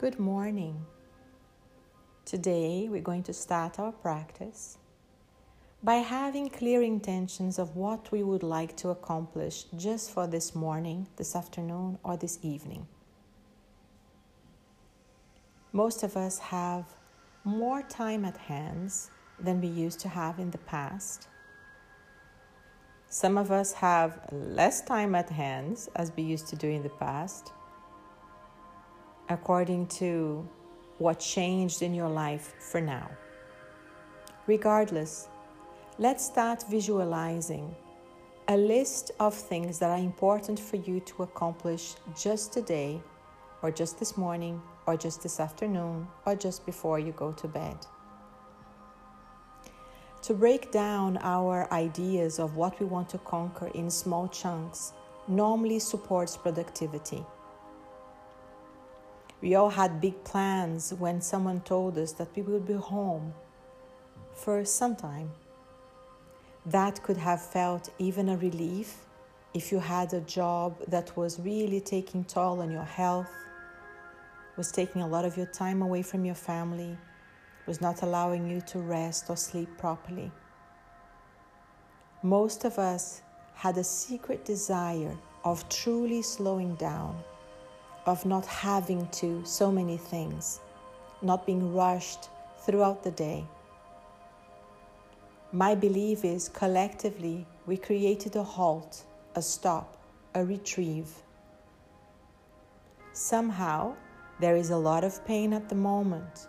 Good morning. Today we're going to start our practice by having clear intentions of what we would like to accomplish just for this morning, this afternoon, or this evening. Most of us have more time at hands than we used to have in the past. Some of us have less time at hands as we used to do in the past according to what changed in your life for now. Regardless, let's start visualizing a list of things that are important for you to accomplish just today, or just this morning, or just this afternoon, or just before you go to bed. To break down our ideas of what we want to conquer in small chunks normally supports productivity. We all had big plans when someone told us that we would be home for some time. That could have felt even a relief if you had a job that was really taking toll on your health, was taking a lot of your time away from your family, was not allowing you to rest or sleep properly. Most of us had a secret desire of truly slowing down of not having to so many things, not being rushed throughout the day. My belief is collectively we created a halt, a stop, a retrieve. Somehow there is a lot of pain at the moment,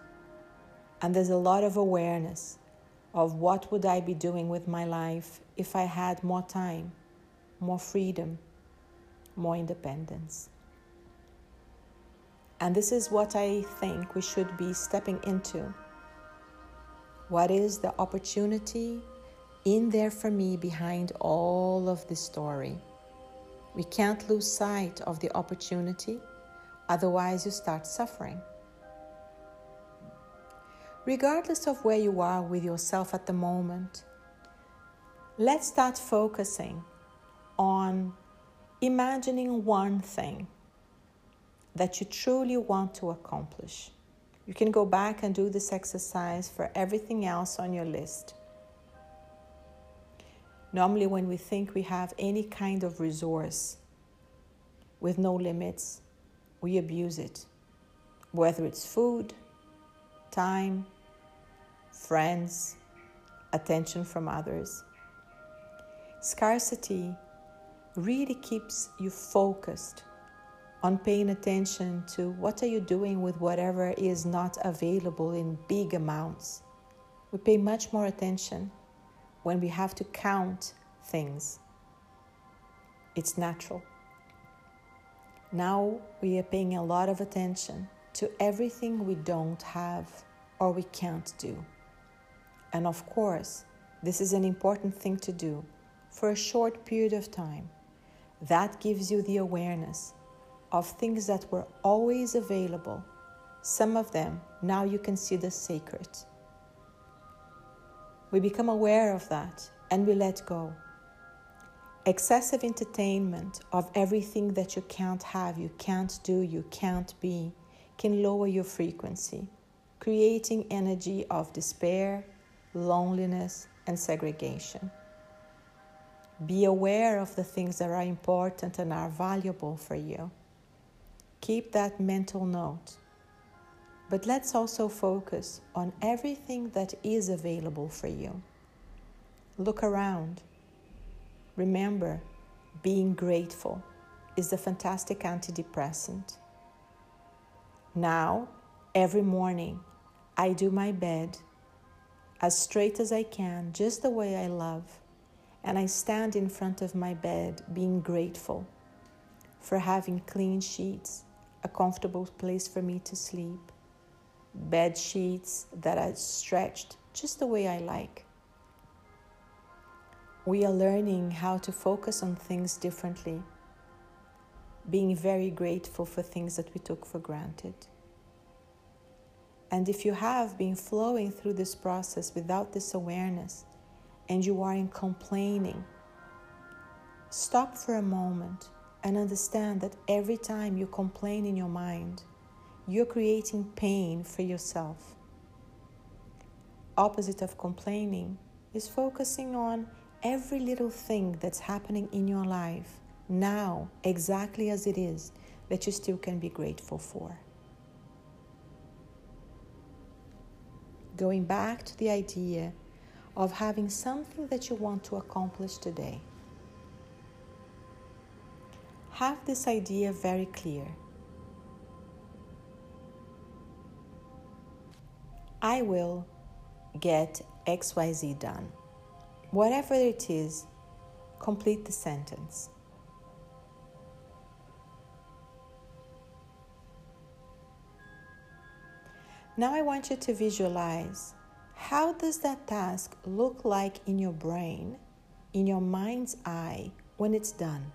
and there's a lot of awareness of what would I be doing with my life if I had more time, more freedom, more independence. And this is what I think we should be stepping into. What is the opportunity in there for me behind all of this story? We can't lose sight of the opportunity, otherwise, you start suffering. Regardless of where you are with yourself at the moment, let's start focusing on imagining one thing that you truly want to accomplish. You can go back and do this exercise for everything else on your list. Normally, when we think we have any kind of resource with no limits, we abuse it, whether it's food, time, friends, attention from others. Scarcity really keeps you focused on paying attention to what are you doing with whatever is not available in big amounts. We pay much more attention when we have to count things. It's natural. Now we are paying a lot of attention to everything we don't have or we can't do. And of course, this is an important thing to do for a short period of time. That gives you the awareness of things that were always available. Some of them now you consider sacred. We become aware of that and we let go. Excessive entertainment of everything that you can't have, you can't do, you can't be, can lower your frequency, creating energy of despair, loneliness, and segregation. Be aware of the things that are important and are valuable for you. Keep that mental note. But let's also focus on everything that is available for you. Look around. Remember, being grateful is a fantastic antidepressant. Now, every morning, I do my bed as straight as I can, just the way I love, and I stand in front of my bed being grateful for having clean sheets a comfortable place for me to sleep, bed sheets that are stretched just the way I like. We are learning how to focus on things differently, being very grateful for things that we took for granted. And if you have been flowing through this process without this awareness and you are in complaining, stop for a moment and understand that every time you complain in your mind, you're creating pain for yourself. Opposite of complaining is focusing on every little thing that's happening in your life now, exactly as it is, that you still can be grateful for. Going back to the idea of having something that you want to accomplish today. Have this idea very clear. I will get XYZ done. Whatever it is, complete the sentence. Now I want you to visualize how does that task look like in your brain, in your mind's eye when it's done?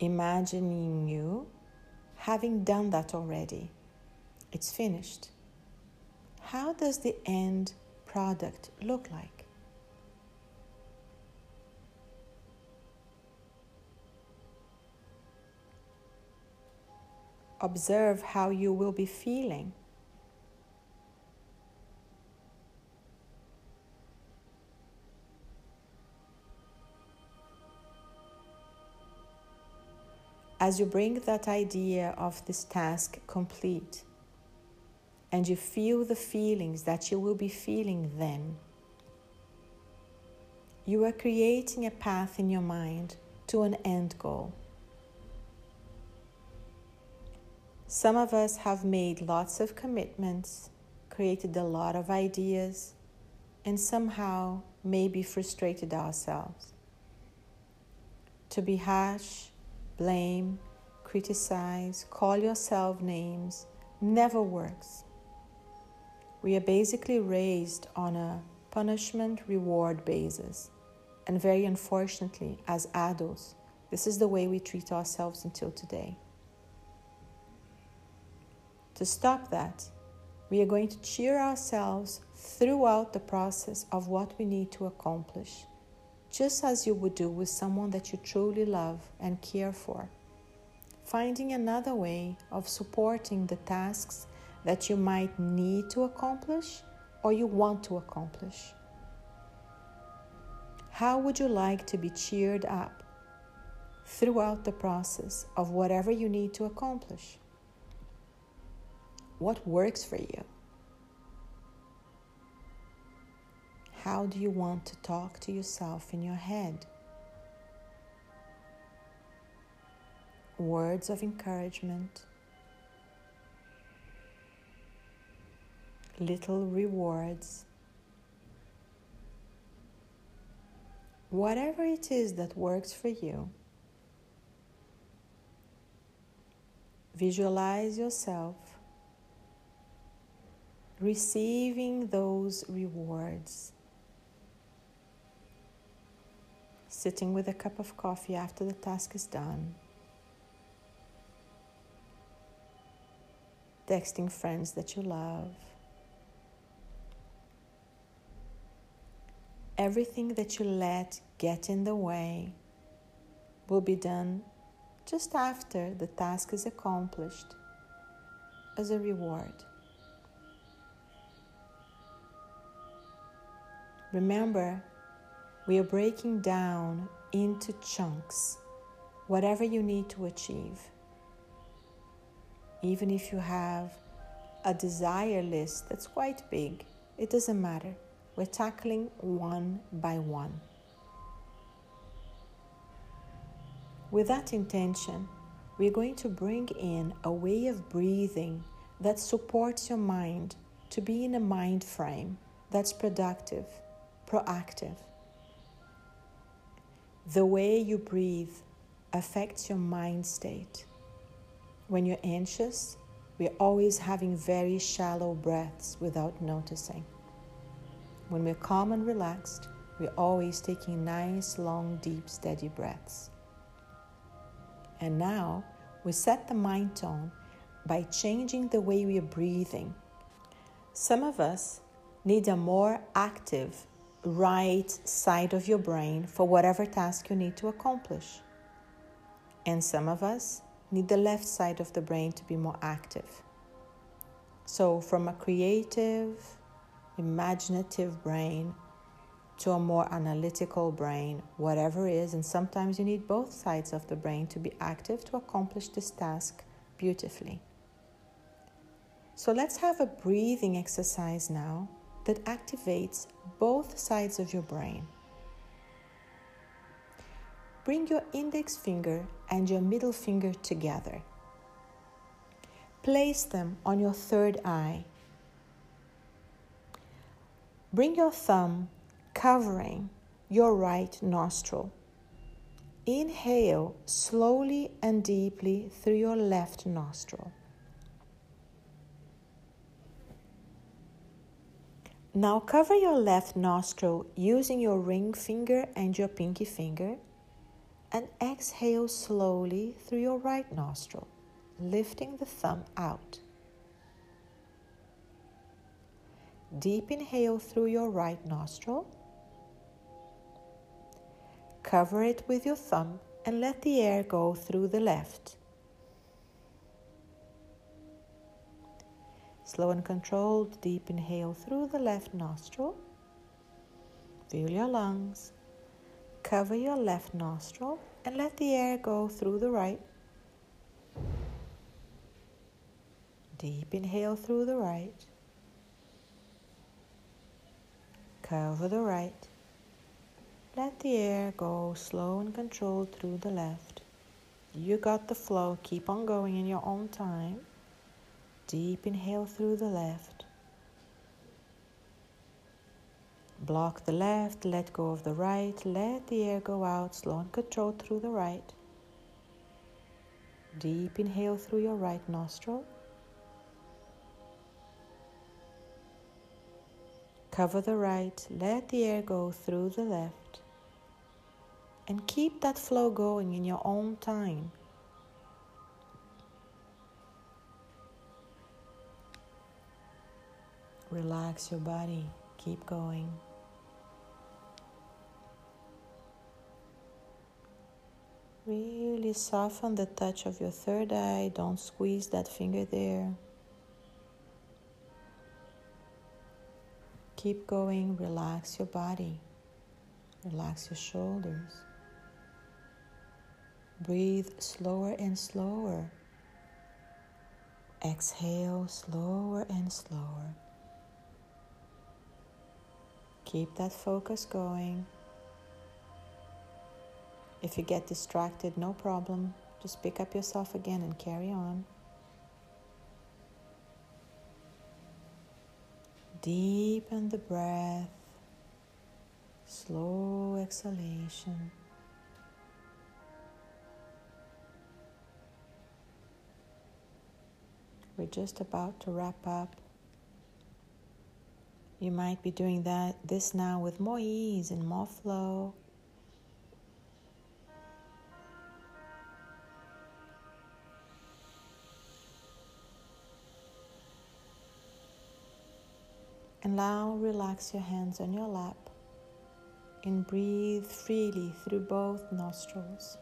Imagining you having done that already. It's finished. How does the end product look like? Observe how you will be feeling. As you bring that idea of this task complete, and you feel the feelings that you will be feeling then, you are creating a path in your mind to an end goal. Some of us have made lots of commitments, created a lot of ideas, and somehow maybe frustrated ourselves. To be harsh, blame, criticize, call yourself names never works. We are basically raised on a punishment reward basis. And very unfortunately, as adults, this is the way we treat ourselves until today. To stop that, we are going to cheer ourselves throughout the process of what we need to accomplish, just as you would do with someone that you truly love and care for. Finding another way of supporting the tasks that you might need to accomplish or you want to accomplish? How would you like to be cheered up throughout the process of whatever you need to accomplish? What works for you? How do you want to talk to yourself in your head? Words of encouragement little rewards. Whatever it is that works for you, visualize yourself receiving those rewards. Sitting with a cup of coffee after the task is done. Texting friends that you love. everything that you let get in the way will be done just after the task is accomplished as a reward. Remember, we are breaking down into chunks whatever you need to achieve. Even if you have a desire list that's quite big, it doesn't matter. We're tackling one by one. With that intention, we're going to bring in a way of breathing that supports your mind to be in a mind frame that's productive, proactive. The way you breathe affects your mind state. When you're anxious, we're always having very shallow breaths without noticing. When we're calm and relaxed, we're always taking nice, long, deep, steady breaths. And now we set the mind tone by changing the way we are breathing. Some of us need a more active right side of your brain for whatever task you need to accomplish. And some of us need the left side of the brain to be more active. So, from a creative, imaginative brain to a more analytical brain, whatever is, and sometimes you need both sides of the brain to be active to accomplish this task beautifully. So, let's have a breathing exercise now that activates both sides of your brain. Bring your index finger and your middle finger together. Place them on your third eye. Bring your thumb covering your right nostril. Inhale slowly and deeply through your left nostril. Now cover your left nostril using your ring finger and your pinky finger and exhale slowly through your right nostril, lifting the thumb out. Deep inhale through your right nostril. Cover it with your thumb and let the air go through the left. Slow and controlled deep inhale through the left nostril. Feel your lungs. Cover your left nostril and let the air go through the right. Deep inhale through the right. Cover the right. Let the air go slow and controlled through the left. You got the flow. Keep on going in your own time. Deep inhale through the left. Block the left, let go of the right, let the air go out, slow and controlled through the right. Deep inhale through your right nostril. Cover the right, let the air go through the left. And keep that flow going in your own time. Relax your body. Keep going. Really soften the touch of your third eye. Don't squeeze that finger there. Keep going. Relax your body. Relax your shoulders. Breathe slower and slower. Exhale slower and slower. Keep that focus going. If you get distracted, no problem. Just pick up yourself again and carry on. Deepen the breath, slow exhalation. We're just about to wrap up. You might be doing that this now with more ease and more flow. And now relax your hands on your lap and breathe freely through both nostrils.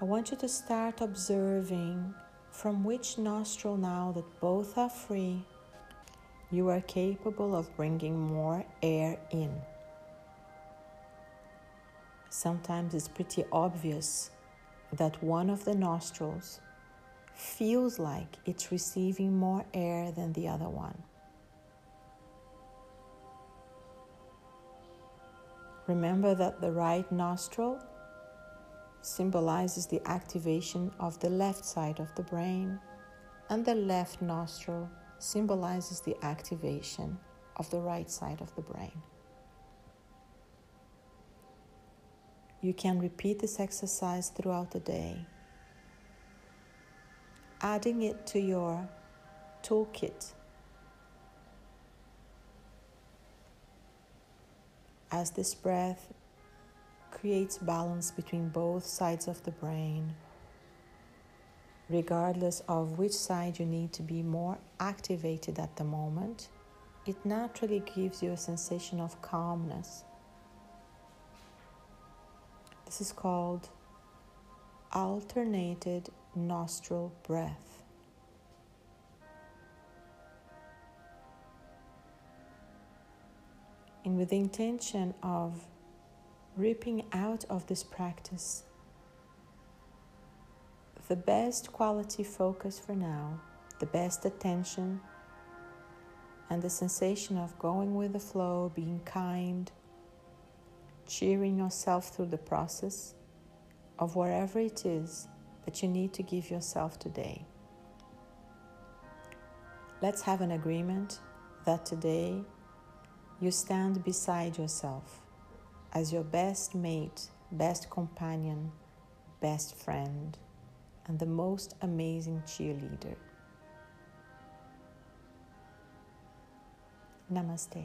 I want you to start observing from which nostril, now that both are free, you are capable of bringing more air in. Sometimes it's pretty obvious that one of the nostrils feels like it's receiving more air than the other one. Remember that the right nostril symbolizes the activation of the left side of the brain, and the left nostril symbolizes the activation of the right side of the brain. You can repeat this exercise throughout the day, adding it to your toolkit as this breath creates balance between both sides of the brain, regardless of which side you need to be more activated at the moment. It naturally gives you a sensation of calmness. This is called alternated nostril breath. And with the intention of ripping out of this practice the best quality focus for now, the best attention, and the sensation of going with the flow, being kind, cheering yourself through the process of whatever it is that you need to give yourself today. Let's have an agreement that today you stand beside yourself as your best mate, best companion, best friend, and the most amazing cheerleader. Namaste.